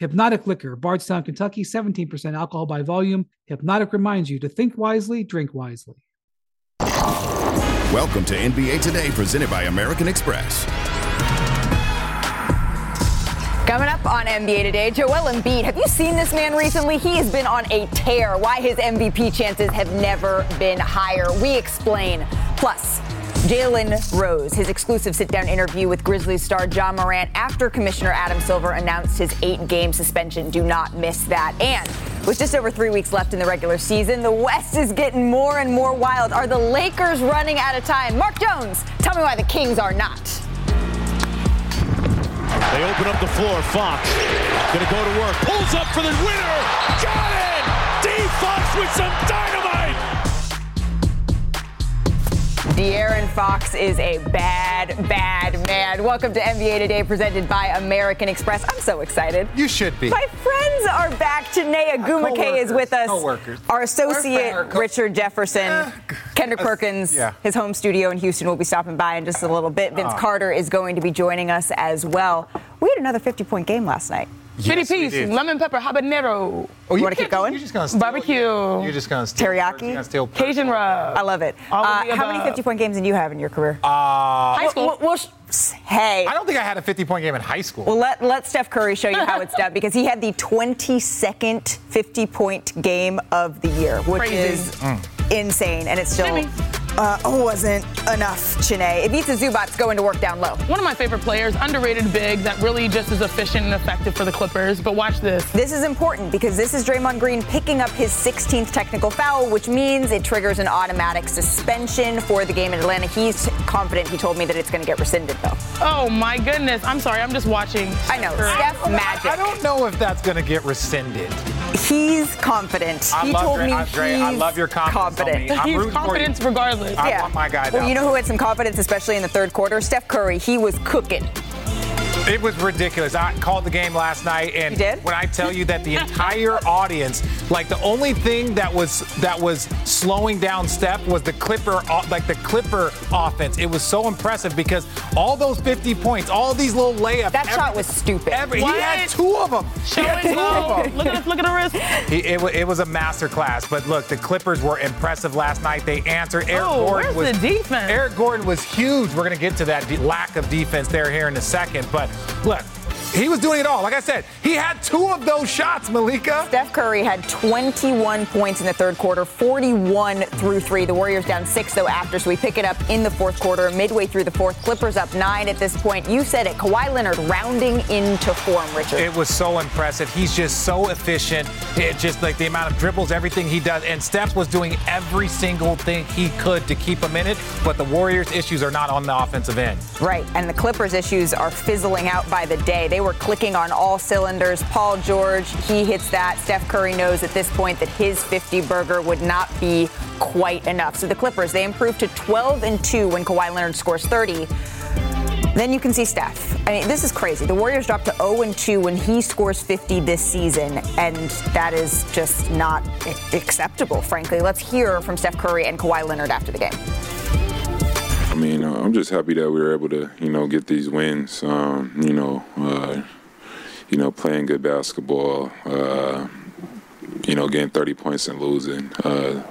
Hpnotiq Liquor, Bardstown, Kentucky, 17% alcohol by volume. Hpnotiq reminds you to think wisely, drink wisely. Welcome to NBA Today, presented by American Express. Coming up on NBA Today, Joel Embiid. Have you seen this man recently? He has been on a tear. Why his MVP chances have never been higher. We explain. Plus, Jalen Rose, his exclusive sit down interview with Grizzlies star Ja Morant after Commissioner Adam Silver announced his eight game suspension. Do not miss that. And with just over three weeks left in the regular season, the West is getting more and more wild. Are the Lakers running out of time? Mark Jones, tell me why the Kings are not. They open up the floor. Fox gonna go to work. Pulls up for the winner. Got it! D Fox with some dynamite. De'Aaron Fox is a bad, bad man. Welcome to NBA Today, presented by American Express. I'm so excited. You should be. My friends are back. Chiney Ogwumike is with us. Co-workers. Our associate, Our co- Richard Jefferson. Eh, Kendrick Perkins, yeah. his home studio in Houston, will be stopping by in just a little bit. Vince Ah. Carter is going to be joining us as well. We had another 50 point game last night. Chili Yes, we piece, lemon pepper, habanero, Oh, You wanna keep going? You're just gonna steal, Barbecue. You're just gonna steal. Teriyaki? You're gonna steal Cajun rub. I love it. Uh, how many 50 point games did you have in your career? Uh, High school. Well, well, sh- hey. I don't think I had a 50 point game in high school. Well, let, let Steph Curry show you how it's done because he had the 22nd 50 point game of the year, which Crazy. is Mm. insane. And it's still Jimmy. Uh, wasn't enough, Chiney. Ivica Zubac's going to work down low. One of my favorite players, underrated big, that really just is efficient and effective for the Clippers. But watch this. This is important because this is Draymond Green picking up his 16th technical foul, which means it triggers an automatic suspension for the game in Atlanta. He's confident. He told me that it's going to get rescinded, though. Oh my goodness. I'm sorry. I'm just watching. I know. Curry. Steph magic. I don't know if that's gonna get rescinded. He's confident. I he love told Dre- me Dre, I he's love your confidence, confident. homie. I'm He's rooting for you. confidence regardless. I want my guy Well, down. you know who had some confidence, especially in the third quarter? Steph Curry. He was cooking. It was ridiculous. I called the game last night, and You did? when I tell you that the entire audience, like the only thing that was that was slowing down Steph was the Clipper, uh, like the Clipper offense. It was so impressive because all those 50 points, all these little layups. That shot was stupid. Every, he had two of them. Show it low. Look at look at the wrist. He, it, it was a masterclass. But look, the Clippers were impressive last night. They answered. Eric Oh, Gordon where's was the defense? Eric Gordon was huge. We're gonna get to that de- lack of defense there here in a second. But look, he was doing it all. Like I said, he had two of those shots, Malika. Steph Curry had 21 points in the third quarter, 41 through three. The Warriors down six, though, after, so we pick it up in the fourth quarter, midway through the fourth. Clippers up nine at this point. You said it. Kawhi Leonard rounding into form, Richard. It was so impressive. He's just so efficient. It just like the amount of dribbles, everything he does. And Steph was doing every single thing he could to keep him in it. But the Warriors' issues are not on the offensive end. Right, and the Clippers' issues are fizzling out by the day. They were clicking on all cylinders. Paul George, he hits that. Steph Curry knows at this point that his 50 burger would not be quite enough. So the Clippers, they improved to 12 and 2 when Kawhi Leonard scores 30. Then you can see Steph. I mean, this is crazy. The Warriors dropped to 0 and 2 when he scores 50 this season, and that is just not acceptable, frankly. Let's hear from Steph Curry and Kawhi Leonard after the game. I mean, uh, I'm just happy that we were able to, you know, get these wins. Um, you know, uh, you know, playing good basketball. Uh, you know, getting 30 points and losing. Uh,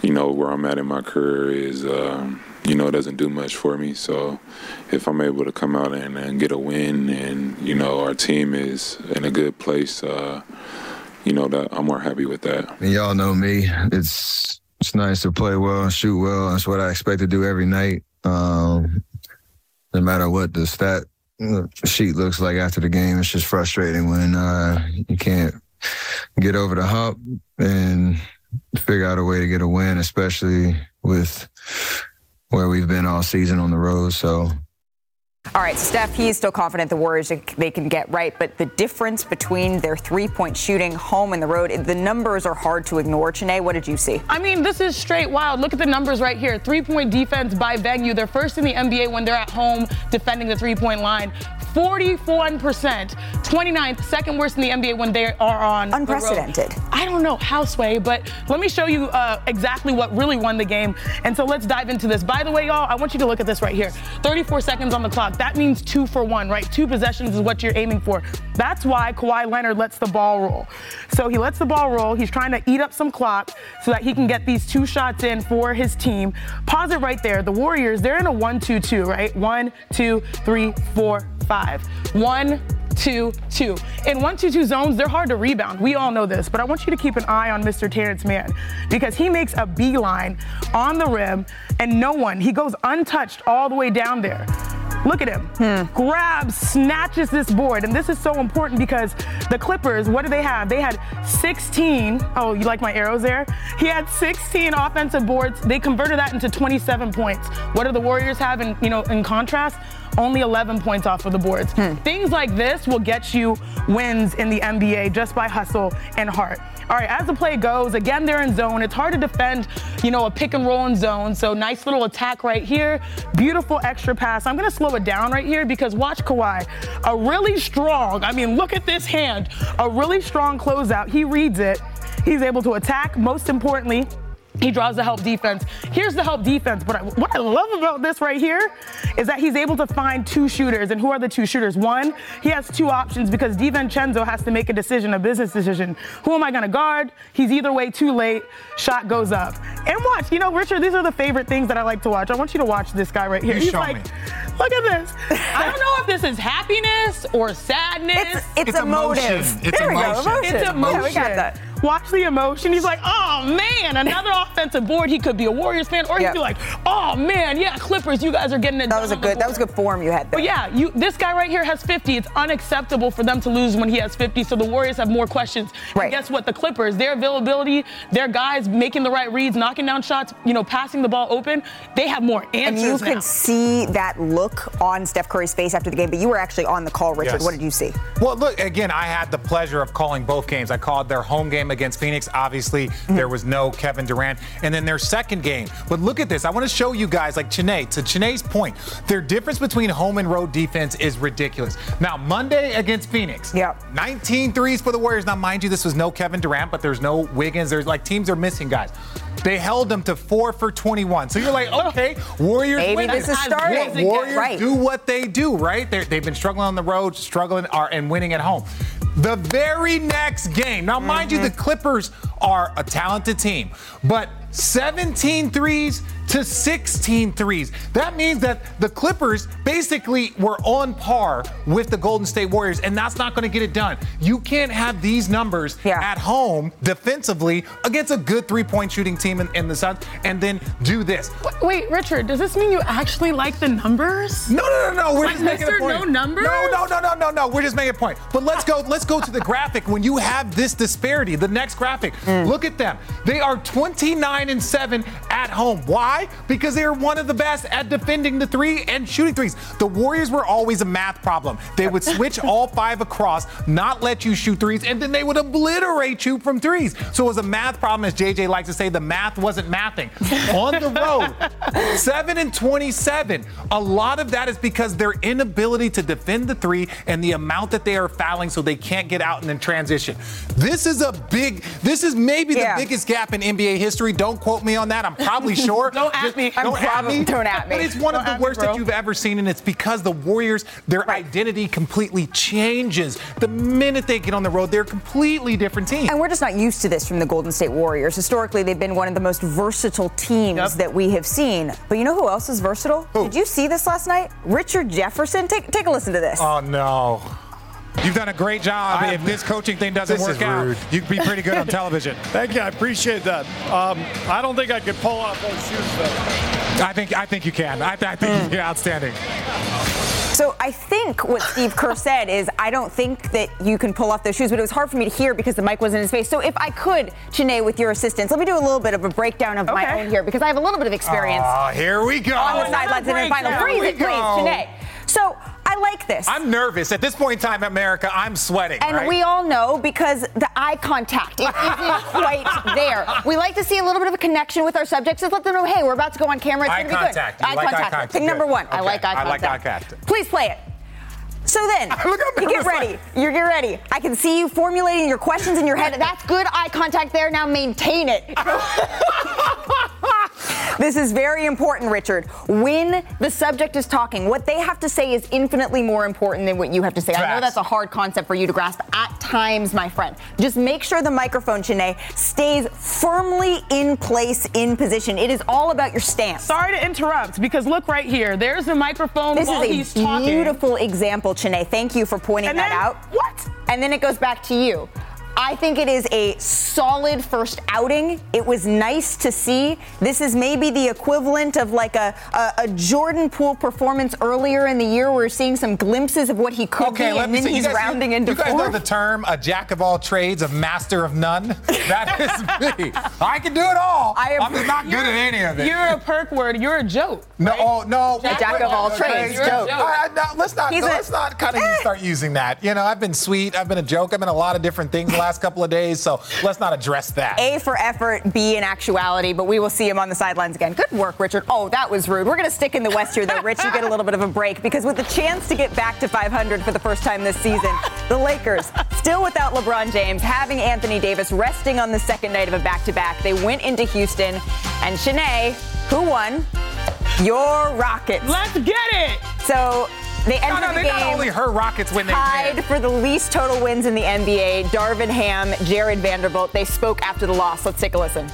you know, where I'm at in my career is, um, you know, it doesn't do much for me. So, if I'm able to come out and, and get a win, and you know, our team is in a good place. Uh, you know, that I'm more happy with that. And y'all know me. It's it's nice to play well and shoot well. That's what I expect to do every night. Um, no matter what the stat sheet looks like after the game, it's just frustrating when uh, you can't get over the hump and figure out a way to get a win, especially with where we've been all season on the road. So All right, Steph, he's still confident the Warriors they can get right, but the difference between their three-point shooting home and the road, the numbers are hard to ignore. Chiney, what did you see? I mean, this is straight wild. Look at the numbers right here. Three-point defense by venue. They're first in the NBA when they're at home defending the three-point line. 41%, 29th, second worst in the NBA when they are on unprecedented. I don't know how sway, but let me show you uh, exactly what really won the game. And so let's dive into this. By the way, y'all, I want you to look at this right here. 34 seconds on the clock. That means two for one, right? Two possessions is what you're aiming for. That's why Kawhi Leonard lets the ball roll. So he lets the ball roll. He's trying to eat up some clock so that he can get these two shots in for his team. Pause it right there. The Warriors, they're in a one-two-two, right? One, two, three, four, five. One, two, two. In one, two, two zones, they're hard to rebound. We all know this, but I want you to keep an eye on Mr. Terance Mann because he makes a beeline on the rim and no one, he goes untouched all the way down there. Look at him. Hmm. Grabs, snatches this board. And this is so important because the Clippers, what do they have? They had 16. Oh, you like my arrows there? He had 16 offensive boards. They converted that into 27 points. What do the Warriors have in, you know, in contrast? Only 11 points off of the boards. Hmm. Things like this will get you wins in the NBA just by hustle and heart. All right, as the play goes, again, they're in zone. It's hard to defend, you know, a pick and roll in zone. So nice little attack right here. Beautiful extra pass. I'm going to slow it down right here because watch Kawhi. A really strong, I mean, look at this hand. A really strong closeout. He reads it. He's able to attack. Most importantly, he draws the help defense. Here's the help defense. But I, what I love about this right here is that he's able to find two shooters. And who are the two shooters? One, he has two options because DiVincenzo has to make a decision, a business decision. Who am I going to guard? He's either way too late. Shot goes up. And watch, you know, Richard, these are the favorite things that I like to watch. I want you to watch this guy right here. You he's show like, me. look at this. I don't know if this is happiness or sadness. It's, it's, It's emotive. emotion. It's there we emotion. go. Emotion. It's emotion. Yeah, we got that. Watch the emotion. He's like, oh man, another offensive board. He could be a Warriors fan, or he'd Yep. be like, oh man, yeah, Clippers, you guys are getting it. That done was a on good. That was board." good form you had there. But yeah, you this guy right here has 50. It's unacceptable for them to lose when he has 50. So the Warriors have more questions. Right. And guess what? The Clippers, their availability, their guys making the right reads, knocking down shots, you know, passing the ball open, they have more And you now. could see that look on Steph Curry's face after the game, but you were actually on the call, Richard. Yes. What did you see? Well, look, again, I had the pleasure of calling both games. I called their home game against Phoenix. Obviously, Mm-hmm. there was no Kevin Durant. And then their second game. But look at this. I want to show you guys, like Chiney, to Chiney's point, their difference between home and road defense is ridiculous. Now, Monday against Phoenix. Yep. 19 threes for the Warriors. Now, mind you, this was no Kevin Durant, but there's no Wiggins. There's like teams are missing guys. They held them to four for 21. So you're like, okay, Warriors Maybe win this is starting. good as it Warriors Right. do what they do, right? They're, they've been struggling on the road, struggling are, and winning at home. The very next game, now, mind you, the Clippers are a talented team, but 17 threes to 16 threes. That means that the Clippers basically were on par with the Golden State Warriors, and that's not going to get it done. You can't have these numbers Yeah. at home defensively against a good three point shooting team in, in the Suns and then do this. Wait, Richard, does this mean you actually like the numbers? No, no, no, no. We're Like just making a Mr. point. No Numbers? No, no, no, no, no, no. We're just making a point. But let's go. Let's go to the graphic. When you have this disparity, the next graphic. Mm. Look at them. They are 29 and seven at home. Why? Because they are one of the best at defending the three and shooting threes. The Warriors were always a math problem. They would switch all five across, not let you shoot threes, and then they would obliterate you from threes. So it was a math problem, as JJ likes to say. The math wasn't mathing. On the road, 7 and 27. A lot of that is because their inability to defend the three and the amount that they are fouling so they can't get out and then transition. This is a big, this is maybe Yeah. the biggest gap in NBA history. Don't quote me on that. I'm probably sure. Don't at Just- me. Don't I'm at probably- me. don't at me. But it's one Don't of the at me, worst that you've ever seen, and it's because the Warriors, their identity completely changes. The minute they get on the road, they're a completely different team. And we're just not used to this from the Golden State Warriors. Historically, they've been one of the most versatile teams Yep. that we have seen. But you know who else is versatile? Who? Did you see this last night? Richard Jefferson. Take take a listen to this. Oh no. You've done a great job. I- if this coaching thing doesn't work out, rude. you'd be pretty good on television. Thank you. I appreciate that. Um, I don't think I could pull off those shoes though. I think I think you can. I, I think you're outstanding. So I think what Steve Kerr said is I don't think that you can pull off those shoes, but it was hard for me to hear because the mic was in his face. So if I could, Chiney, with your assistance, let me do a little bit of a breakdown of my own here because I have a little bit of experience Oh, here we go. on the sidelines and in the final. breakdown. Freeze it, please, go. Chiney. So I like this. I'm nervous. At this point in time, America, I'm sweating. And right? we all know because the eye contact it isn't quite there. We like to see a little bit of a connection with our subjects. Just let them know, hey, we're about to go on camera. It's Eye going to be good. contact. You like eye contact. Thing number one. I like eye contact. I like eye contact. Please play it. So then, you get ready. You get ready. I can see you formulating your questions in your head. That's good eye contact there. Now maintain it. This is very important, Richard. When the subject is talking, what they have to say is infinitely more important than what you have to say. I know that's a hard concept for you to grasp at times, my friend. Just make sure the microphone, Chiney, stays firmly in place, in position. It is all about your stance. Sorry to interrupt because look right here. There's the microphone This while is he's a talking. beautiful example, Chiney. Thank you for pointing And that then- out. what? And then it goes back to you. I think it is a solid first outing. It was nice to see. This is maybe the equivalent of like a, a, a Jordan Poole performance earlier in the year. We're seeing some glimpses of what he could Okay, be, let and me then see. he's guys, rounding you, into you guys know form. the term a jack of all trades, a master of none? That is me. I can do it all. I am- I'm just not good at any of it. You're a perk word. You're a joke. no, oh, no. A jack of all trades, You're a joke. joke. I- I- no, let's not. He's a- let's not kind of start using that. You know, I've been sweet. I've been a joke. I've been a lot of different things the last couple of days. So let's not address that. A for effort, B in actuality, but we will see him on the sidelines again. Good work, Richard. Oh, that was rude. We're going to stick in the West here, though. Rich, you get a little bit of a break because with the chance to get back to 500 for the first time this season, the Lakers, still without LeBron James, having Anthony Davis resting on the second night of a back to back, they went into Houston, and Chiney, who won? Your Rockets. Let's get it. So they No, entered no, the they game not only her Rockets win. they tied win. for the least total wins in the NBA. Darvin Ham, Jarred Vanderbilt. They spoke after the loss. Let's take a listen.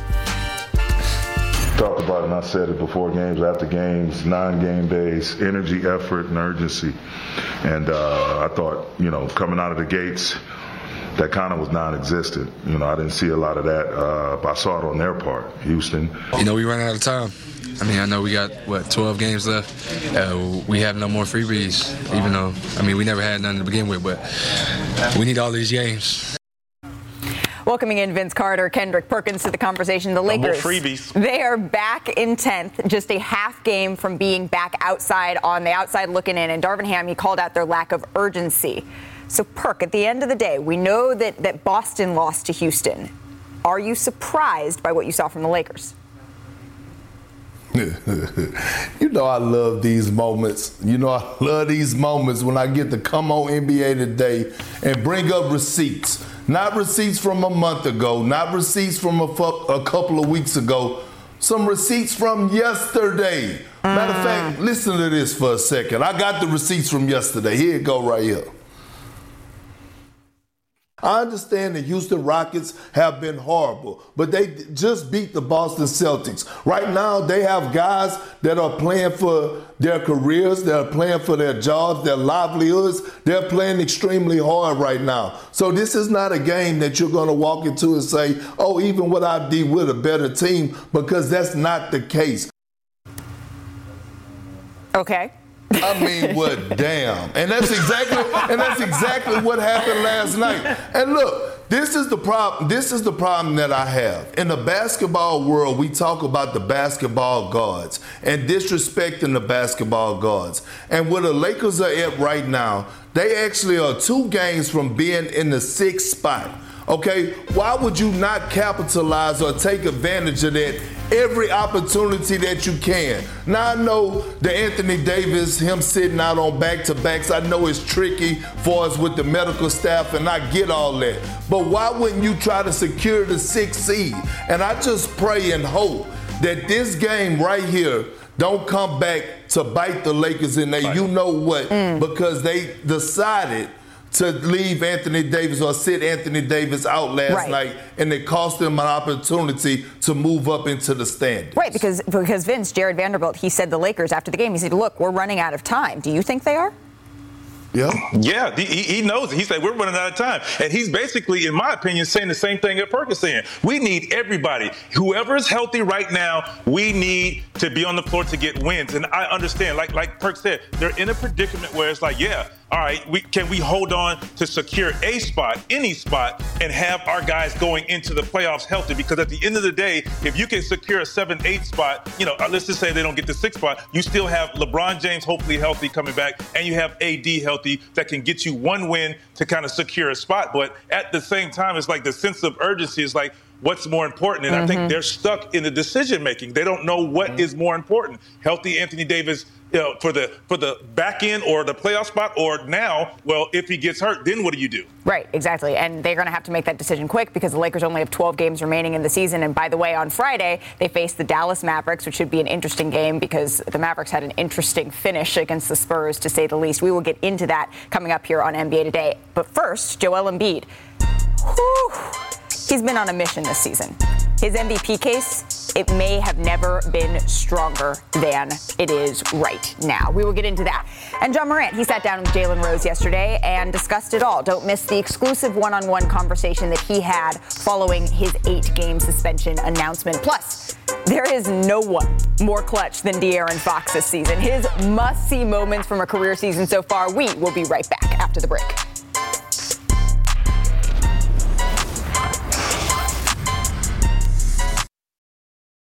talked about it and I said it before games, after games, non-game days, energy, effort, and urgency. And uh, I thought, you know, coming out of the gates, that kind of was non-existent. You know, I didn't see a lot of that. Uh, I saw it on their part, Houston. You know, we ran out of time. I mean, I know we got what 12 games left. Uh, we have no more freebies, even though I mean we never had none to begin with. But we need all these games. Welcoming in Vince Carter, Kendrick Perkins to the conversation. The more Lakers, freebies. they are back in 10th, just a half game from being back outside on the outside looking in. And Darvin Ham, he called out their lack of urgency. So, Perk, at the end of the day, we know that, that Boston lost to Houston. Are you surprised by what you saw from the Lakers? you know I love these moments. You know I love these moments when I get to come on NBA today and bring up receipts. Not receipts from a month ago, not receipts from a, fu- a couple of weeks ago. Some receipts from yesterday. Matter of fact, mm. listen to this for a second. I got the receipts from yesterday. Here it go right here. I understand the Houston Rockets have been horrible, but they just beat the Boston Celtics. Right now, they have guys that are playing for their careers, they're playing for their jobs, their livelihoods. They're playing extremely hard right now. So this is not a game that you're going to walk into and say, "Oh, even I did, we're a better team," because that's not the case. Okay. I mean, what? Damn! And that's exactly and that's exactly what happened last night. And look, this is the problem. This is the problem that I have in the basketball world. We talk about the basketball gods and disrespecting the basketball gods. And where the Lakers are at right now, they actually are two games from being in the sixth spot. Okay, why would you not capitalize or take advantage of that every opportunity that you can? Now I know the Anthony Davis, him sitting out on back to backs, I know it's tricky for us with the medical staff, and I get all that. But why wouldn't you try to secure the sixth seed? And I just pray and hope that this game right here don't come back to bite the Lakers in there. You know what? Mm. Because they decided to leave Anthony Davis or sit Anthony Davis out last Right. night, and it cost them an opportunity to move up into the standings. Right, because because Vince, Jarred Vanderbilt, he said the Lakers after the game, he said, look, we're running out of time. Do you think they are? Yeah. Yeah, he, he knows it. He said, We're running out of time. And he's basically, in my opinion, saying the same thing that Perkins saying. We need everybody. Whoever is healthy right now, we need to be on the floor to get wins. And I understand, like like Perk said, they're in a predicament where it's like, yeah, all right, we, can we hold on to secure a spot, any spot, and have our guys going into the playoffs healthy? Because at the end of the day, if you can secure a seven, eight spot, you know, uh, let's just say they don't get the six spot, you still have LeBron James hopefully healthy coming back, and you have AD healthy that can get you one win to kind of secure a spot. But at the same time, it's like the sense of urgency is like, what's more important. And mm-hmm. I think mm-hmm. they're stuck in the decision making. They don't know what mm-hmm. is more important. Healthy Anthony Davis you know, for the for the back end or the playoff spot, or now, well, if he gets hurt, then what do you do? Right, exactly. And they're going to have to make that decision quick because the Lakers only have 12 games remaining in the season. And by the way, on Friday, they face the Dallas Mavericks, which should be an interesting game because the Mavericks had an interesting finish against the Spurs, to say the least. We will get into that coming up here on NBA Today. But first, Joel Embiid. Whew. He's been on a mission this season. His MVP case, it may have never been stronger than it is right now. We will get into that. And Ja Morant, he sat down with Jalen Rose yesterday and discussed it all. Don't miss the exclusive one on one conversation that he had following his eight game suspension announcement. Plus, there is no one more clutch than De'Aaron Fox this season. His must see moments from a career season so far. We will be right back after the break.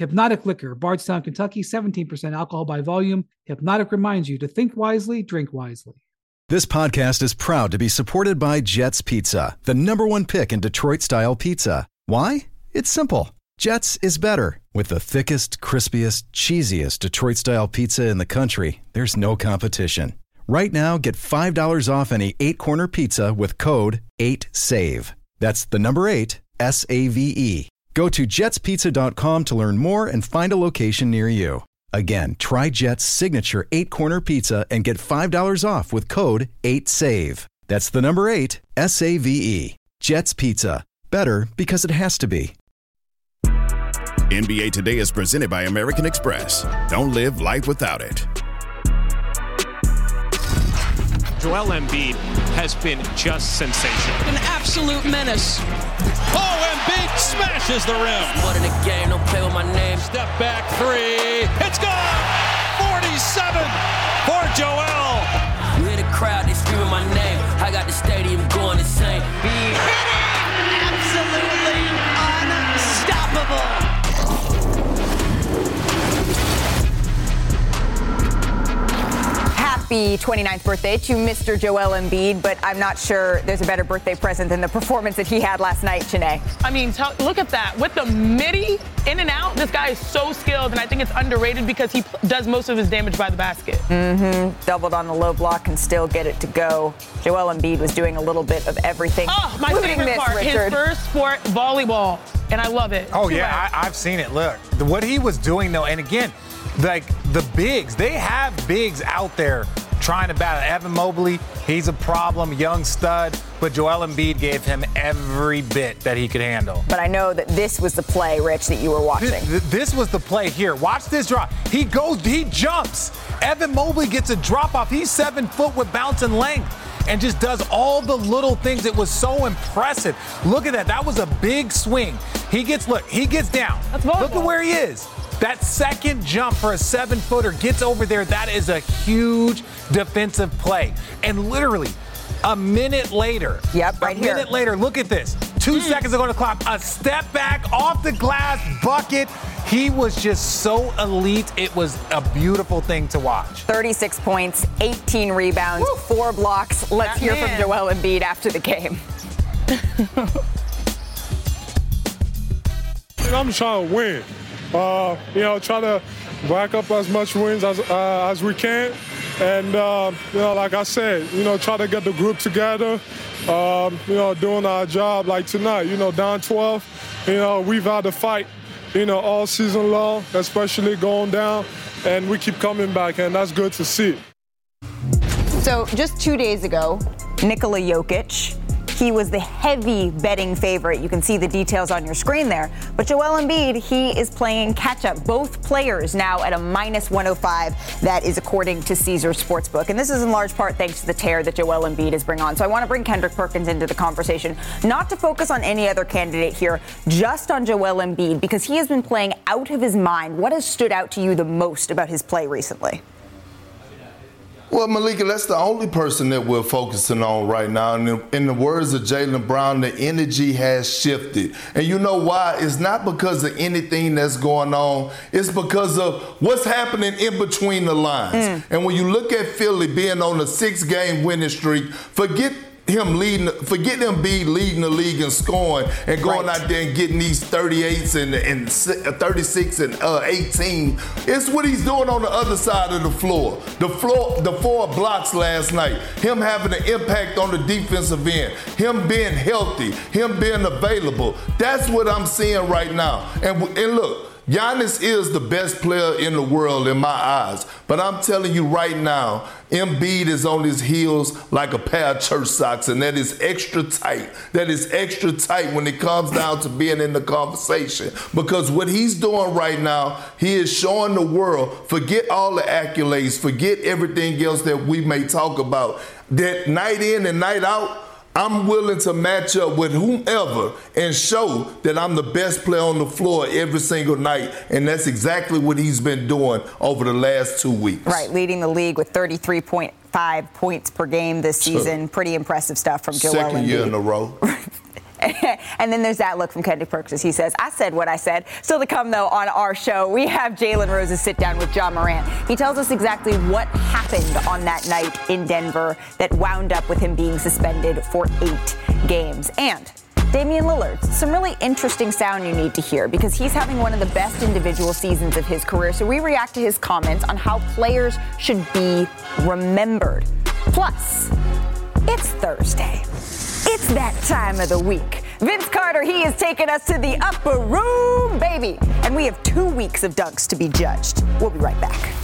Hpnotiq Liquor, Bardstown, Kentucky, 17% alcohol by volume. Hpnotiq reminds you to think wisely, drink wisely. This podcast is proud to be supported by Jets Pizza, the number one pick in Detroit style pizza. Why? It's simple. Jets is better. With the thickest, crispiest, cheesiest Detroit style pizza in the country, there's no competition. Right now, get $5 off any eight corner pizza with code 8SAVE. That's the number eight, S A V E. Go to jetspizza.com to learn more and find a location near you. Again, try Jet's signature eight corner pizza and get $5 off with code 8SAVE. That's the number eight, S A V E. Jet's Pizza. Better because it has to be. NBA Today is presented by American Express. Don't live life without it. Joel Embiid has been just sensational. An absolute menace. Oh, Embiid smashes the rim. More than a game, don't play with my name. Step back three. It's gone. 47 for Joel. You hear the crowd, they screaming my name. I got the stadium going insane. Hit it! Absolutely unstoppable. Happy 29th birthday to Mr. Joel Embiid, but I'm not sure there's a better birthday present than the performance that he had last night, Chiney. I mean, tell, look at that. With the midi in and out, this guy is so skilled, and I think it's underrated because he does most of his damage by the basket. Mm-hmm. Doubled on the low block and still get it to go. Joel Embiid was doing a little bit of everything. Oh, my favorite this, part, Richard. his first sport, volleyball, and I love it. Oh, Two yeah, I, I've seen it. Look, what he was doing, though, and again, like the bigs, they have bigs out there trying to battle. Evan Mobley, he's a problem, young stud, but Joel Embiid gave him every bit that he could handle. But I know that this was the play, Rich, that you were watching. This, this was the play here. Watch this drop. He goes, he jumps. Evan Mobley gets a drop off. He's seven foot with bounce and length and just does all the little things. It was so impressive. Look at that. That was a big swing. He gets, look, he gets down. Look at where he is. That second jump for a seven footer gets over there. That is a huge defensive play. And literally, a minute later, yep, right a here. minute later, look at this. Two mm. seconds ago on the clock, a step back off the glass bucket. He was just so elite. It was a beautiful thing to watch. 36 points, 18 rebounds, Woo. four blocks. Let's that hear man. from Joel Embiid after the game. I'm trying to win uh, you know, try to rack up as much wins as, uh, as we can. And, uh, you know, like I said, you know, try to get the group together, um, you know, doing our job like tonight, you know, down 12. You know, we've had to fight, you know, all season long, especially going down, and we keep coming back, and that's good to see. So just two days ago, Nikola Jokic he was the heavy betting favorite. You can see the details on your screen there. But Joel Embiid, he is playing catch up. Both players now at a minus 105. That is according to Caesars Sportsbook. And this is in large part thanks to the tear that Joel Embiid is bringing on. So I want to bring Kendrick Perkins into the conversation, not to focus on any other candidate here, just on Joel Embiid, because he has been playing out of his mind. What has stood out to you the most about his play recently? Well, Malika, that's the only person that we're focusing on right now. And in, in the words of Jaylen Brown, the energy has shifted. And you know why? It's not because of anything that's going on. It's because of what's happening in between the lines. Mm. And when you look at Philly being on a six-game winning streak, forget him leading, forget him be leading the league in scoring and going right. out there and getting these 38s and, and 36 and uh, 18. It's what he's doing on the other side of the floor. The floor, the four blocks last night. Him having an impact on the defensive end. Him being healthy. Him being available. That's what I'm seeing right now. And and look. Giannis is the best player in the world in my eyes. But I'm telling you right now, Embiid is on his heels like a pair of church socks, and that is extra tight. That is extra tight when it comes down to being in the conversation. Because what he's doing right now, he is showing the world, forget all the accolades, forget everything else that we may talk about, that night in and night out, I'm willing to match up with whomever and show that I'm the best player on the floor every single night. And that's exactly what he's been doing over the last two weeks. Right, leading the league with 33.5 points per game this season. Pretty impressive stuff from Joel Second Embiid. year in a row. and then there's that look from Kendrick Perkins. He says, I said what I said. Still to come, though, on our show, we have Jalen Rose's sit down with Ja Morant. He tells us exactly what happened on that night in Denver that wound up with him being suspended for eight games. And Damian Lillard, some really interesting sound you need to hear because he's having one of the best individual seasons of his career. So we react to his comments on how players should be remembered. Plus, it's Thursday. It's that time of the week. Vince Carter, he is taking us to the upper room, baby. And we have two weeks of dunks to be judged. We'll be right back.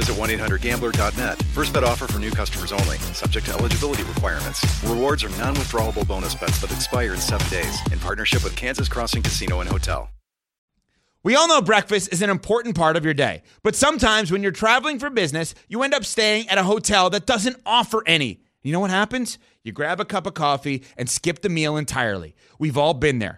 visit 1-800-GAMBLER.net. First bet offer for new customers only. Subject to eligibility requirements. Rewards are non-withdrawable bonus bets that expire in seven days. In partnership with Kansas Crossing Casino and Hotel. We all know breakfast is an important part of your day, but sometimes when you're traveling for business, you end up staying at a hotel that doesn't offer any. You know what happens? You grab a cup of coffee and skip the meal entirely. We've all been there.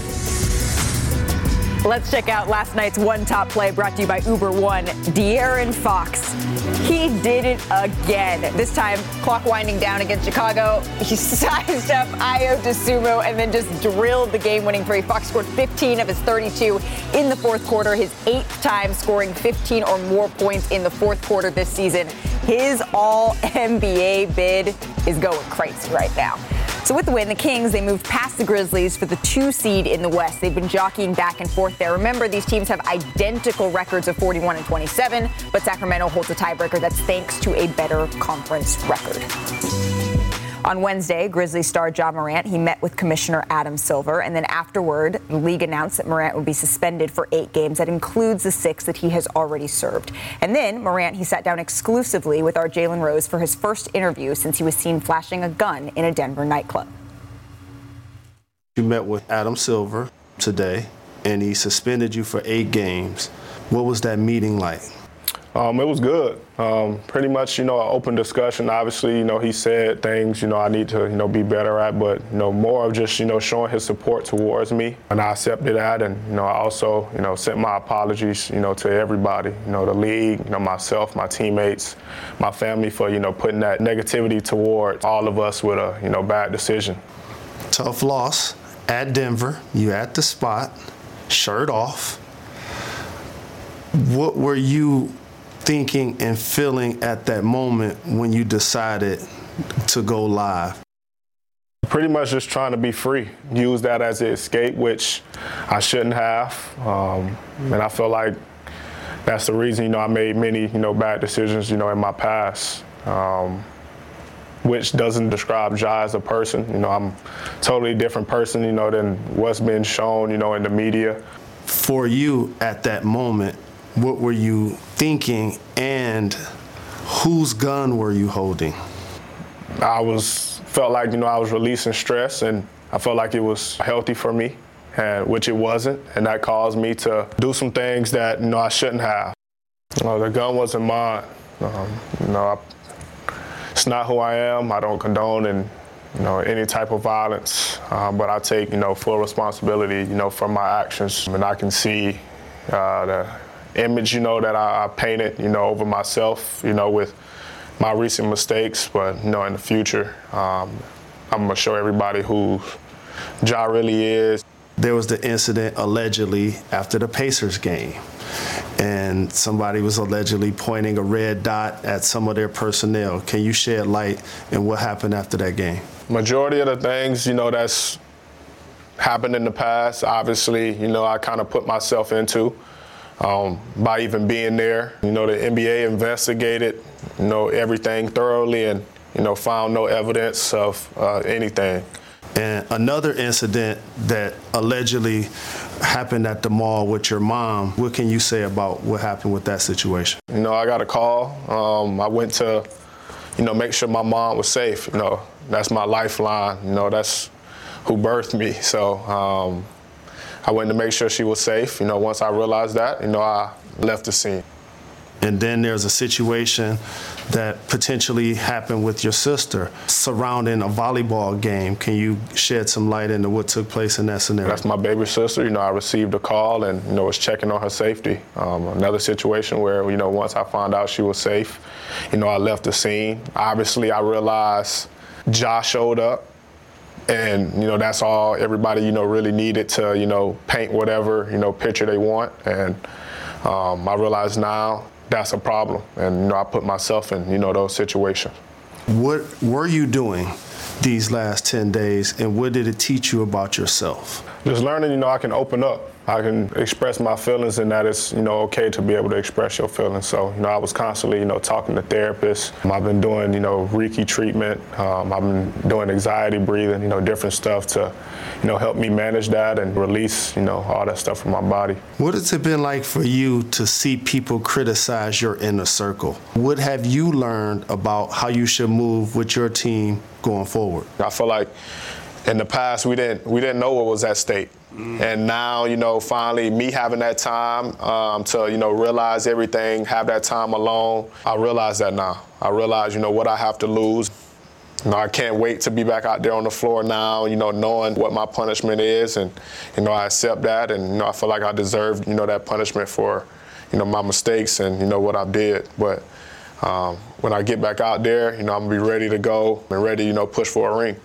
Let's check out last night's one top play brought to you by Uber One. De'Aaron Fox. He did it again. This time, clock winding down against Chicago. He sized up Ayo Dosunmu and then just drilled the game winning three. Fox scored 15 of his 32 in the fourth quarter, his eighth time scoring 15 or more points in the fourth quarter this season. His all NBA bid is going crazy right now. So with the win, the Kings, they moved past the Grizzlies for the two seed in the West. They've been jockeying back and forth there. Remember, these teams have identical records of 41 and 27, but Sacramento holds a tiebreaker that's thanks to a better conference record. On Wednesday, Grizzlies star Ja Morant, he met with Commissioner Adam Silver, and then afterward, the league announced that Morant would be suspended for eight games. That includes the six that he has already served. And then Morant, he sat down exclusively with our Jalen Rose for his first interview since he was seen flashing a gun in a Denver nightclub. You met with Adam Silver today, and he suspended you for eight games. What was that meeting like? Um, it was good. Um, pretty much, you know, an open discussion. Obviously, you know, he said things, you know, I need to, you know, be better at, but, you know, more of just, you know, showing his support towards me. And I accepted that. And, you know, I also, you know, sent my apologies, you know, to everybody, you know, the league, you know, myself, my teammates, my family for, you know, putting that negativity towards all of us with a, you know, bad decision. Tough loss at Denver. You at the spot, shirt off. What were you thinking and feeling at that moment when you decided to go live? Pretty much just trying to be free. Use that as an escape, which I shouldn't have. Um, and I feel like that's the reason, you know, I made many, you know, bad decisions, you know, in my past. Um, which doesn't describe Ja as a person. You know, I'm a totally different person, you know, than what's been shown, you know, in the media. For you at that moment, what were you thinking and whose gun were you holding? I was felt like you know I was releasing stress and I felt like it was healthy for me, and which it wasn't, and that caused me to do some things that you know I shouldn't have. You know, the gun wasn't mine. Um, you know, I, it's not who I am. I don't condone and you know any type of violence, um, but I take you know full responsibility you know for my actions, and I can see uh, the image, you know, that I, I painted, you know, over myself, you know, with my recent mistakes. But you know, in the future, um, I'm gonna show everybody who Ja really is. There was the incident allegedly after the Pacers game, and somebody was allegedly pointing a red dot at some of their personnel. Can you shed light on what happened after that game? Majority of the things, you know, that's happened in the past. Obviously, you know, I kind of put myself into um, by even being there. You know, the NBA investigated, you know, everything thoroughly and, you know, found no evidence of uh, anything. And another incident that allegedly happened at the mall with your mom, what can you say about what happened with that situation? You know, I got a call. Um, I went to, you know, make sure my mom was safe. You know, that's my lifeline. You know, that's who birthed me. So, um, I went to make sure she was safe. You know, once I realized that, you know, I left the scene. And then there's a situation that potentially happened with your sister surrounding a volleyball game. Can you shed some light into what took place in that scenario? That's my baby sister. You know, I received a call and, you know, was checking on her safety. Um, another situation where, you know, once I found out she was safe, you know, I left the scene. Obviously, I realized Josh showed up and you know that's all everybody you know really needed to you know paint whatever you know picture they want. And um, i realize now that's a problem. And you know i put myself in you know those situations. What were you doing these last 10 days and what did it teach you about yourself? Just learning you know i can open up I can express my feelings and that it's, you know, okay to be able to express your feelings. So, you know, I was constantly, you know, talking to therapists. I've been doing, you know, Reiki treatment. Um, I've been doing anxiety breathing, you know, different stuff to, you know, help me manage that and release, you know, all that stuff from my body. What has it been like for you to see people criticize your inner circle? What have you learned about how you should move with your team going forward? I feel like in the past we didn't we didn't know what was at stake. Mm. And now, you know, finally, me having that time um, to, you know, realize everything, have that time alone, I realize that now. I realize, you know, what I have to lose. You know, I can't wait to be back out there on the floor now, you know, knowing what my punishment is. And, you know, I accept that. And, you know, I feel like I deserve, you know, that punishment for, you know, my mistakes and, you know, what I did. But um, when I get back out there, you know, I'm going to be ready to go and ready, you know, push for a ring.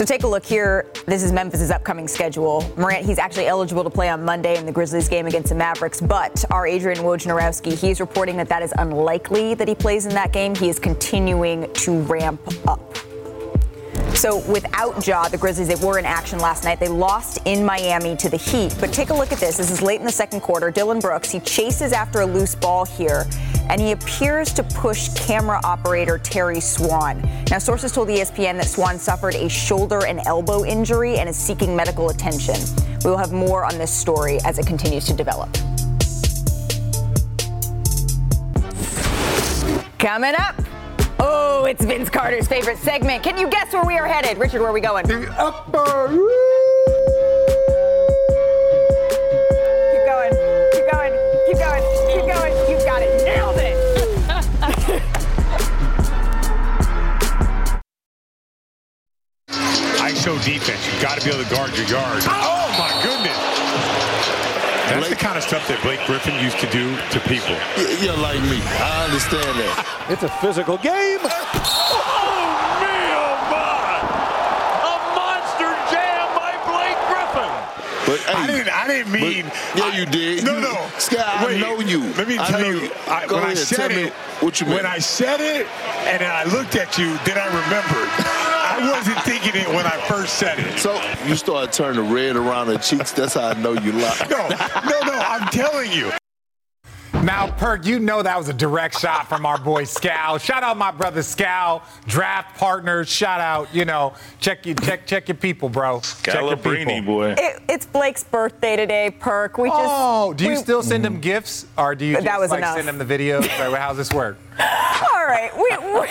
So take a look here. This is Memphis' upcoming schedule. Morant, he's actually eligible to play on Monday in the Grizzlies game against the Mavericks, but our Adrian Wojnarowski, he's reporting that that is unlikely that he plays in that game. He is continuing to ramp up. So without Ja, the Grizzlies, they were in action last night. They lost in Miami to the Heat. But take a look at this. This is late in the second quarter. Dillon Brooks, he chases after a loose ball here, and he appears to push camera operator Terry Swan. Now, sources told ESPN that Swan suffered a shoulder and elbow injury and is seeking medical attention. We will have more on this story as it continues to develop. Coming up. Oh, it's Vince Carter's favorite segment. Can you guess where we are headed? Richard, where are we going? The upper. Defense. You've got to be able to guard your yards. Oh! oh my goodness. That's the kind of stuff that Blake Griffin used to do to people. You're like me. I understand that. It's a physical game. Oh, me, oh, my. A monster jam by Blake Griffin. But hey, I didn't. I didn't mean. yeah, you did. No, You- no. Sky, I know you. Let me tell know you. I, Go when I ahead, said tell me it, what you mean? when. I said it, and then I looked at you, then I remembered. I wasn't thinking it when I first said it. So you start turning red around the cheeks. That's how I know you lie. No, no, no. I'm telling you. Now, Perk, you know that was a direct shot from our boy Scal. Shout out my brother Scal, draft partners. Shout out, you know, check your check check your people, bro. Check your people. boy. It, it's Blake's birthday today, Perk. We just. Oh, do you we- still send him gifts, or do you That just was like enough. send him the videos? How's this work? All right, we, we,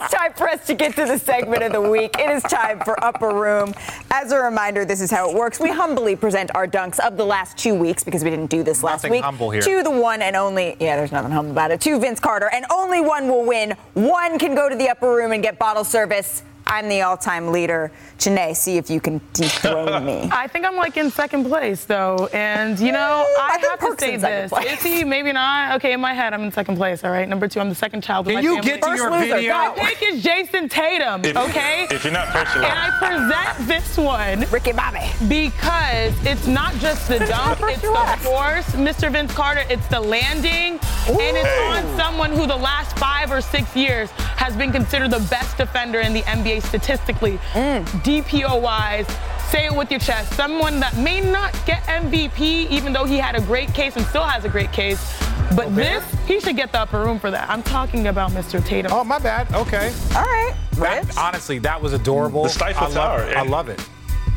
it's time for us to get to the segment of the week. It is time for Upper Room. As a reminder, this is how it works. We humbly present our dunks of the last two weeks because we didn't do this last Nothing week. humble here. To the one and only, yeah, there's nothing humble about it. To Vince Carter, and only one will win. One can go to the Upper Room and get bottle service. I'm the all-time leader. Janae, see if you can dethrone me. I think I'm like in second place though, and you know I, think have to say this: place. is he? Maybe not. Okay, in my head, I'm in second place. All right, number two, I'm the second child of Can my you family. get to First your loser, video? go. I think it's Jayson Tatum. If- okay. If you're not first, and. I present this one Ricky Bobby. because it's not just the dunk, it's the last. force, Mr. Vince Carter, it's the landing, and it's on someone who the last five or six years has been considered the best defender in the NBA statistically, mm. DPO wise. Say it with your chest. Someone that may not get MVP, even though he had a great case and still has a great case. But this, he should get the upper room for that. I'm talking about Mr. Tatum. Oh, my bad. Okay. All right, That, honestly, that was adorable. The Stifle I Tower, it. I love it.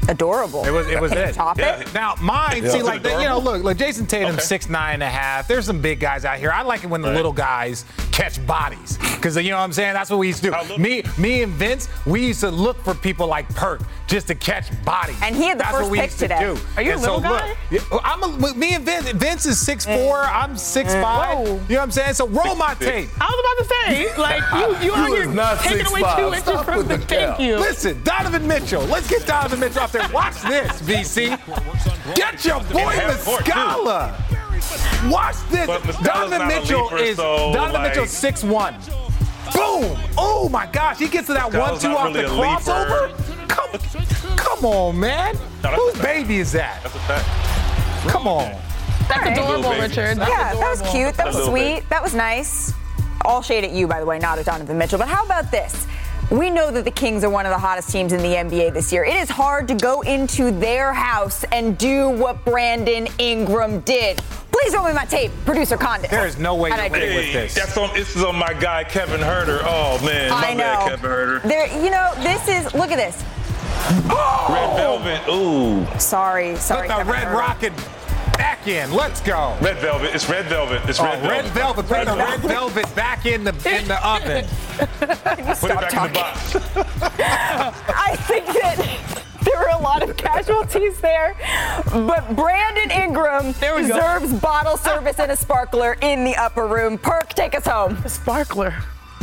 Adorable. It was it was it. top Yeah. it? Now mine, Yeah. see, Is it like you know, adorable? look, like Jayson Tatum's Okay. six nine and a half. There's some big guys out here. I like it when the Right. little guys catch bodies, because you know what I'm saying. That's what we used to do. Me, me and Vince, we used to look for people like Perk just to catch bodies. And he had the That's first what we pick used to today. do. Are you a little so, look, guy? yeah, I'm a, me and Vince. Vince is six four. Eh. I'm six five. Eh. Whoa. You know what I'm saying? So roll my tape. I was about to say, like, you, you, out You here is not taking away 6'5". two inches Stop from with the the thank you. Listen, Donovan Mitchell. Let's get Donovan Mitchell out there. Watch this, VC. Get your boy In half. Muscala. Watch this. Donovan Mitchell leaper, is so, Donovan like- Mitchell's six one. Boom! Oh my gosh, he gets to that Muscala's one two not off really the a leaper. crossover. Come, come on, man. No, Whose baby is that? That's a fact. Come on. That's adorable, Richard. That's Yeah, that was cute. That was sweet. bit. That was nice. All shade at you, by the way, not at Donovan Mitchell. But how about this? We know that the Kings are one of the hottest teams in the NBA this year. It is hard to go into their house and do what Brandon Ingram did. Please roll me my tape, producer Condon. There is no way How'd you're I do? with this. that's on. This is on my guy Kevin Huerter. Oh man, my I know. bad, Kevin Huerter. There, you know, this is. Look at this. Red Velvet. Ooh, Sorry, sorry. Put the Kevin red Huerter. rocket back in. Let's go. Red Velvet. It's Red Velvet. It's Oh, Red Velvet. red velvet. Put the red velvet back in the in the oven. Put it back in the box. I think that there were a lot of casualties there, but Brandon Ingram There we go. deserves bottle service and a sparkler in the upper room. Perk, take us home. A sparkler.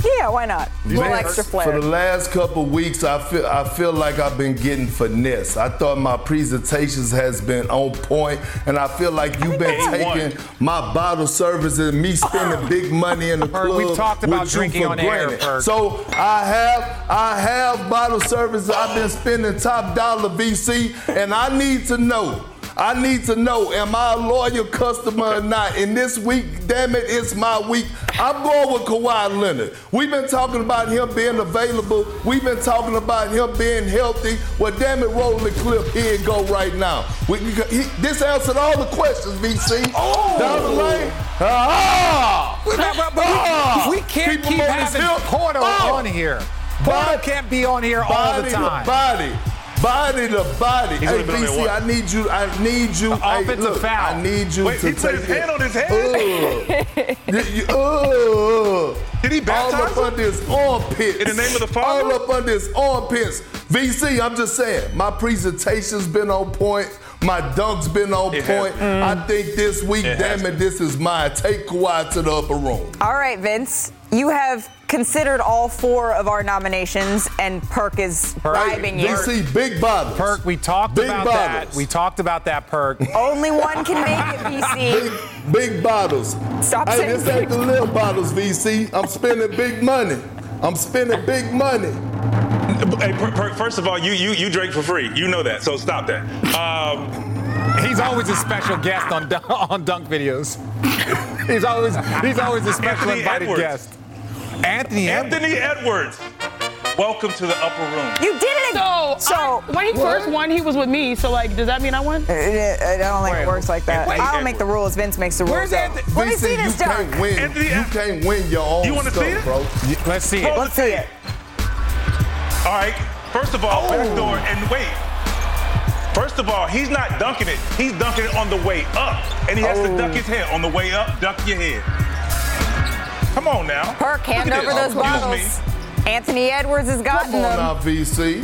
Yeah, why not? A little extra For the last couple weeks, I feel I feel like I've been getting finesse. I thought my presentations has been on point, and I feel like you've been A1. taking my bottle service and me spending big money in the Heard club. we've talked about drinking for on air, granted. Perk. So I have I have bottle service. I've been spending top dollar VC, and I need to know. I need to know, am I a loyal customer or not? And this week, damn it, it's my week. I'm going with Kawhi Leonard. We've been talking about him being available. We've been talking about him being healthy. Well, damn it, roll the clip. Here it go right now. We, he, this answered all the questions, VC. Oh. Down the lane. Ah! But- but- but Ah! we, we can't Keep keep having hip. Porto Oh. on here. Porto can't be on here all the time. to body. Body to body. He's Hey, gonna be on there VC. I need you. I need you. hey, offensive look, foul. I need you Wait, to he put take his it. hand on his head? Ugh. You- ugh. Did he baptize All up under his armpits. In the name of the Father? All up under his armpits. VC, I'm just saying, my presentation's been on point. My dunk's been on It point. been. Mm. I think this week, It damn it, this is mine. Take Kawhi to the upper room. All right, Vince. You have considered all four of our nominations, and Perk is bribing you. VC, big bottles. Perk, we talked Big about bottles. that. We talked about that, Perk. Only one can make it, VC. Big, big bottles. Stop hey, saying this ain't the little bottles, VC. I'm spending big money. I'm spending big money. Hey, per, per, first of all, you you you drink for free. You know that, so stop that. Um, He's always a special guest on on dunk videos. He's always he's always a special Anthony invited Edwards. guest. Anthony Anthony Edwards, welcome to the upper room. You did it. So, So- I- when he first won, he was with me. So, like, does that mean I won? I I don't think Wait, it works like that. wait, I don't make the rules. Vince makes the rules. Where's. Anthony- Let me VC, see you this dunk. can't win. Anthony you can't win your own You wanna stuff, see it? bro. Let's see it. Let's see it. All right. First of all, backdoor oh. and wait. First of all, he's not dunking it. He's dunking it on the way up, and he has to duck his oh. head on the way up. Duck your head. Come on now. Perk, hand Look at over this. those Excuse bottles. me. Anthony Edwards has gotten Come on them. now, VC.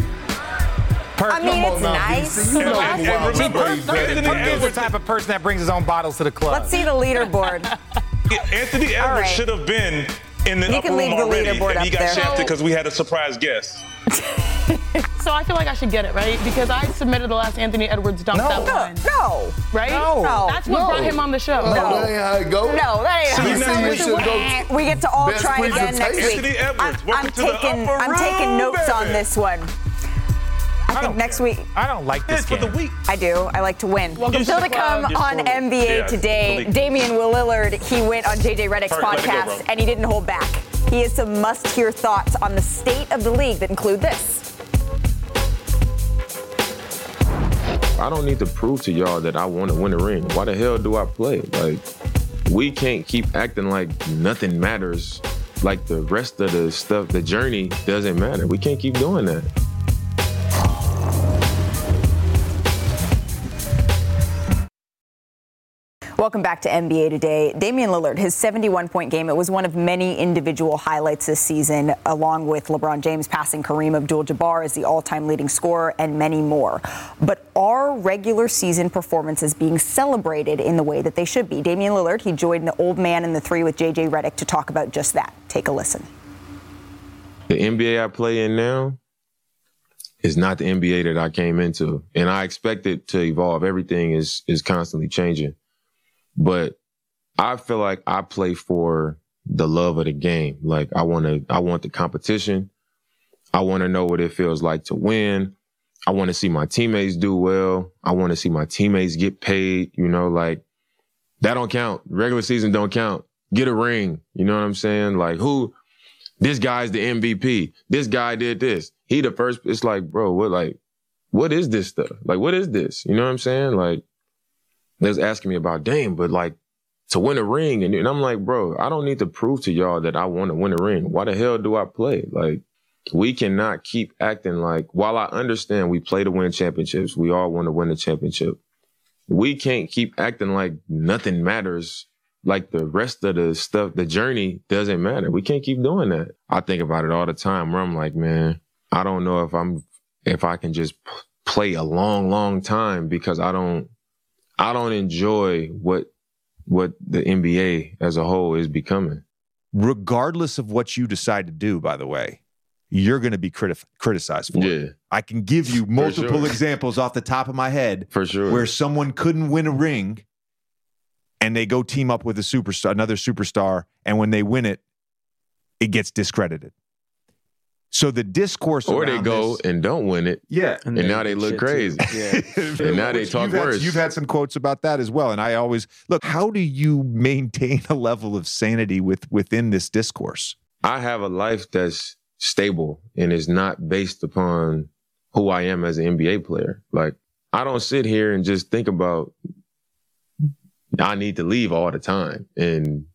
Perk, I mean, it's now, nice. VC. You know And- and Kawhi remember, Anthony than Perk is the type of person that brings his own bottles to the club. Let's see the leaderboard. Anthony Edwards right. should have been in the You upper can room leave the already, leaderboard and he got there. shafted because we had a surprise guest. So I feel like I should get it, right? Because I submitted the last Anthony Edwards dunk No. that No, won. no, Right? No. No. That's what No. brought him on the show. No, that ain't how it go. no, that ain't how it goes. you go- We get to all try again next week. Anthony Edwards, I'm, I'm to the taking, upper I'm taking room, notes on this one. I, think don't next care. week. I don't like this It's for the week. I do. I like to win. Welcome Still to to come club. on Just NBA yeah, today, delete. Damian Will Lillard, he went on JJ Redick's All right, go, podcast and he didn't hold back. He has some must-hear thoughts on the state of the league that include this. I don't need to prove to y'all that I want to win a ring. Why the hell do I play? Like, we can't keep acting like nothing matters. Like the rest of the stuff, the journey doesn't matter. We can't keep doing that. Welcome back to NBA Today. Damian Lillard, his 71 point game, it was one of many individual highlights this season, along with LeBron James passing Kareem Abdul Jabbar as the all time leading scorer and many more. But are regular season performances being celebrated in the way that they should be? Damian Lillard, he joined the old man in the three with JJ Redick to talk about just that. Take a listen. The NBA I play in now is not the NBA that I came into, and I expect it to evolve. Everything is is constantly changing, but I feel like I play for the love of the game. Like I want to, I want the competition. I want to know what it feels like to win. I want to see my teammates do well. I want to see my teammates get paid. You know, like that don't count. Regular season don't count. Get a ring. You know what I'm saying? Like who? This guy's the MVP. This guy did this. He the first. It's like, bro, what like, what is this stuff? Like, what is this? You know what I'm saying? Like, they was asking me about Dame, but like to win a ring, and, and I'm like, bro, I don't need to prove to y'all that I want to win a ring. Why the hell do I play? Like, we cannot keep acting like. While I understand we play to win championships, we all want to win a championship. We can't keep acting like nothing matters like the rest of the stuff, the journey doesn't matter. We can't keep doing that. I think about it all the time where I'm like, man, I don't know if I'm, if I can just p- play a long, long time because I don't, I don't enjoy what, what the NBA as a whole is becoming. regardless of what you decide to do, by the way, you're going to be criti- criticized for Yeah. it. I can give you multiple sure. examples off the top of my head For sure. where someone couldn't win a ring and they go team up with a superstar, another superstar, and when they win it, it gets discredited. So the discourse Or they go this- and don't win it. Yeah. And, now they look crazy. and now they talk you've had- worse. you've had some quotes about that as well. And I always look, how do you maintain a level of sanity with within this discourse? I have a life that's stable and is not based upon who I am as an NBA player. Like I don't sit here and just think about I need to leave all the time. And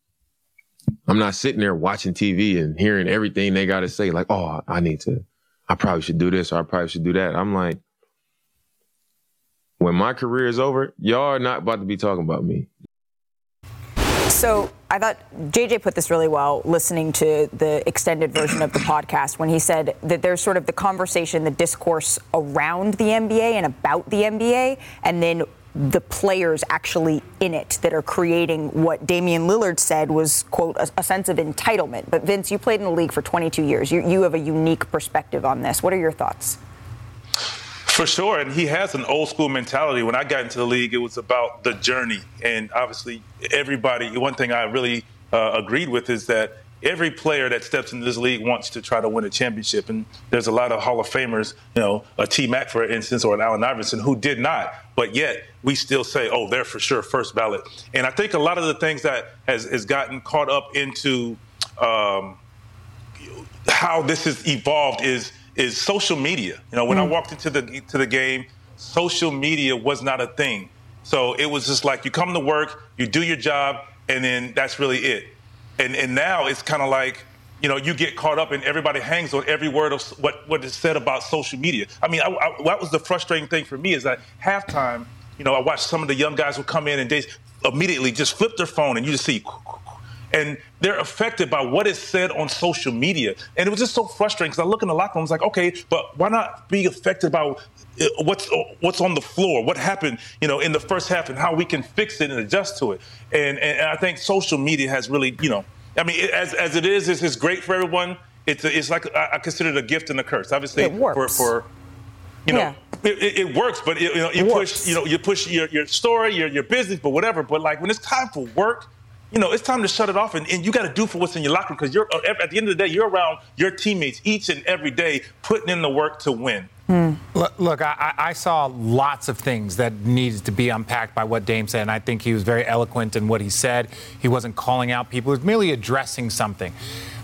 I'm not sitting there watching TV and hearing everything they got to say, like, oh, I need to, I probably should do this or I probably should do that. I'm like, when my career is over, y'all are not about to be talking about me. So I thought JJ put this really well listening to the extended version of the podcast when he said that there's sort of the conversation, the discourse around the NBA and about the NBA, and then the players actually in it that are creating what Damian Lillard said was, quote, a, a sense of entitlement. But Vince, you played in the league for 22 years. You, you have a unique perspective on this. What are your thoughts? For sure, and he has an old school mentality. When I got into the league, it was about the journey, and obviously, everybody. One thing I really uh, agreed with is that every player that steps into this league wants to try to win a championship, and there's a lot of Hall of Famers, you know, a T Mac for instance, or an Allen Iverson who did not, but yet we still say, oh, they're for sure first ballot. And I think a lot of the things that has, has gotten caught up into um, how this has evolved is is social media. You know, when I walked into the to the game, social media was not a thing. So it was just like you come to work, you do your job, and then that's really it. And and now it's kind of like you know you get caught up and everybody hangs on every word of what what is said about social media. I mean, I, I, was the frustrating thing for me is that halftime, you know, I watched some of the young guys who come in and they immediately just flip their phone and you just see and they're affected by what is said on social media. And it was just so frustrating because I look in the locker room, I was like, okay, but why not be affected by uh, what's what's on the floor, what happened, you know, in the first half, and how we can fix it and adjust to it. And and, and I think social media has really, you know, I mean, it, as as it is, it's, it's great for everyone. It's it's like I, I consider it a gift and a curse. Obviously, It works. for for you know, Yeah. it, it, it works, but it, you know, you push, you know, you push your, your story, your, your business, but whatever. But like when it's time for work, you know, it's time to shut it off, and, and you got to do for what's in your locker room because you're uh, at the end of the day, you're around your teammates each and every day, putting in the work to win. Hmm. Look, look I, I I saw lots of things that needed to be unpacked by what Dame said, and I think he was very eloquent in what he said. He wasn't calling out people, he was merely addressing something.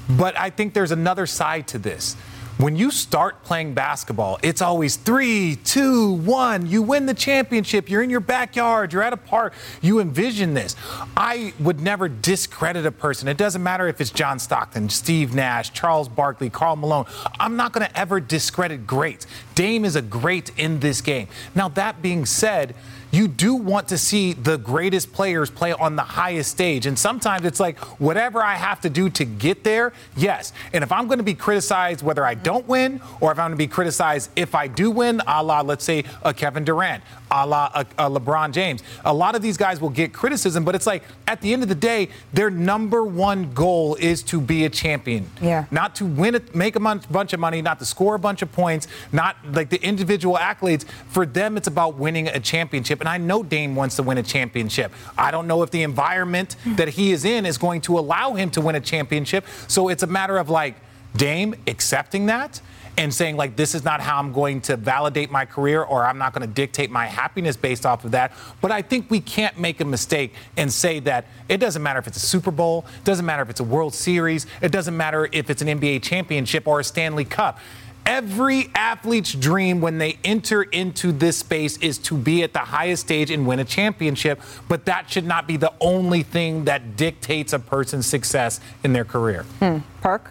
But I think there's another side to this. When you start playing basketball, it's always three, two, one. You win the championship. You're in your backyard. You're at a park. You envision this. I would never discredit a person. It doesn't matter if it's John Stockton, Steve Nash, Charles Barkley, Karl Malone. I'm not going to ever discredit greats. Dame is a great in this game. Now, that being said, you do want to see the greatest players play on the highest stage. And sometimes it's like, whatever I have to do to get there, yes. And if I'm going to be criticized whether I don't win or if I'm going to be criticized if I do win, a la, let's say, a Kevin Durant, a la a, a LeBron James, a lot of these guys will get criticism, but it's like, at the end of the day, their number one goal is to be a champion. Yeah. Not to win it, make a bunch of money, not to score a bunch of points, not like the individual accolades. For them, it's about winning a championship. And I know Dame wants to win a championship. I don't know if the environment hmm. that he is in is going to allow him to win a championship. So it's a matter of like Dame accepting that and saying like this is not how I'm going to validate my career or I'm not going to dictate my happiness based off of that. But I think we can't make a mistake and say that it doesn't matter if it's a Super Bowl, it doesn't matter if it's a World Series, it doesn't matter if it's an NBA championship or a Stanley Cup. Every athlete's dream when they enter into this space is to be at the highest stage and win a championship, but that should not be the only thing that dictates a person's success in their career. Hmm. Perk?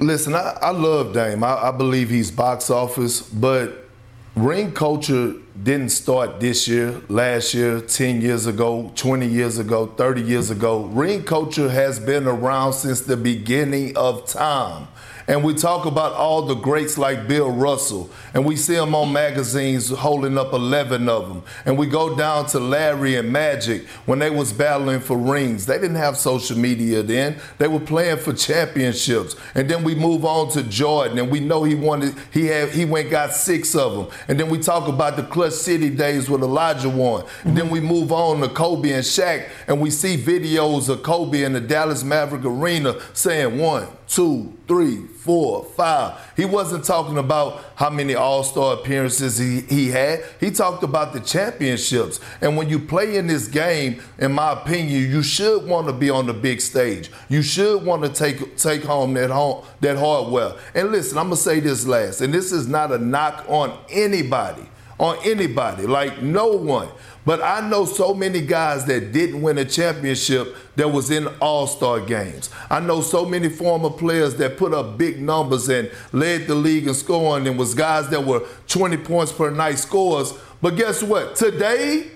Listen, I, I love Dame. I, I believe he's box office, but ring culture didn't start this year, last year, 10 years ago, 20 years ago, 30 years ago. Ring culture has been around since the beginning of time. And we talk about all the greats like Bill Russell, and we see them on magazines holding up 11 of them. And we go down to Larry and Magic when they was battling for rings. They didn't have social media then. They were playing for championships. And then we move on to Jordan, and we know he wanted he had he went got six of them. And then we talk about the Clutch City days with Olajuwon. And then we move on to Kobe and Shaq, and we see videos of Kobe in the Dallas Maverick Arena saying one two, three, four, five. He wasn't talking about how many All Star appearances he, he had. He talked about the championships. And when you play in this game, in my opinion, you should want to be on the big stage. You should want to take take home that home that hardware. And listen, I'm gonna say this last, and this is not a knock on anybody, on anybody, like no one. But I know so many guys that didn't win a championship that was in all star games. I know so many former players that put up big numbers and led the league in scoring and was guys that were 20 points per night scores. But guess what? Today,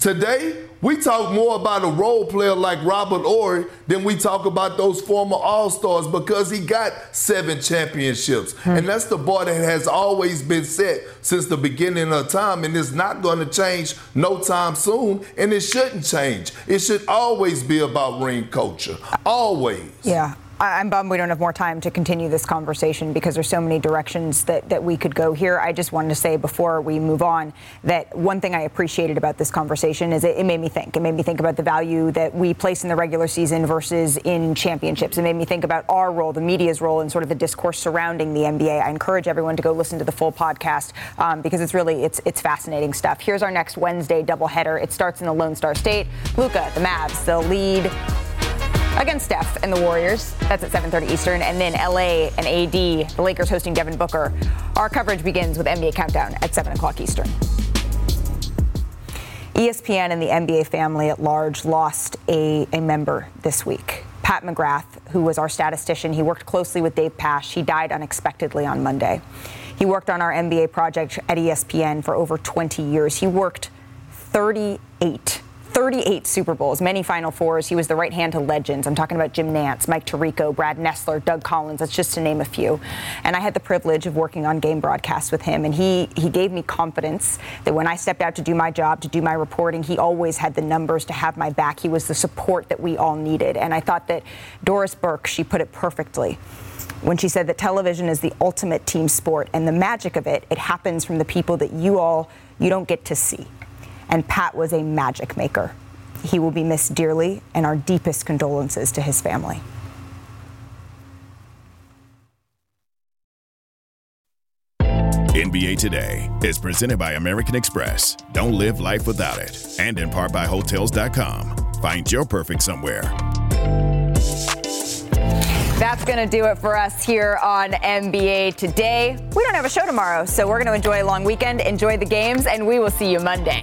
today, we talk more about a role player like Robert Horry than we talk about those former All Stars because he got seven championships. Hmm. And that's the bar that has always been set since the beginning of time. And it's not going to change no time soon. And it shouldn't change. It should always be about ring culture. Always. Yeah. I'm bummed we don't have more time to continue this conversation because there's so many directions that, that we could go here. I just wanted to say before we move on that one thing I appreciated about this conversation is it, it made me think. It made me think about the value that we place in the regular season versus in championships. It made me think about our role, the media's role, and sort of the discourse surrounding the NBA. I encourage everyone to go listen to the full podcast um, because it's really it's it's fascinating stuff. Here's our next Wednesday doubleheader. It starts in the Lone Star State. Luka, the Mavs, they'll lead against Steph and the Warriors. That's at 7:30 Eastern, and then LA and AD, the Lakers hosting Devin Booker. Our coverage begins with NBA Countdown at 7 o'clock Eastern. ESPN and the NBA family at large lost a, a member this week. Pat McGrath, who was our statistician, he worked closely with Dave Pash. He died unexpectedly on Monday. He worked on our NBA project at ESPN for over 20 years. He worked 38 38 Super Bowls, many Final Fours. He was the right hand to legends. I'm talking about Jim Nantz, Mike Tirico, Brad Nessler, Doug Collins. That's just to name a few. And I had the privilege of working on game broadcasts with him. And he, he gave me confidence that when I stepped out to do my job, to do my reporting, he always had the numbers to have my back. He was the support that we all needed. And I thought that Doris Burke, she put it perfectly when she said that television is the ultimate team sport and the magic of it, it happens from the people that you all you don't get to see and Pat was a magic maker. He will be missed dearly, and our deepest condolences to his family. NBA Today is presented by American Express. Don't live life without it. And in part by Hotels.com. Find your perfect somewhere. That's going to do it for us here on NBA Today. We don't have a show tomorrow, so we're going to enjoy a long weekend, enjoy the games, and we will see you Monday.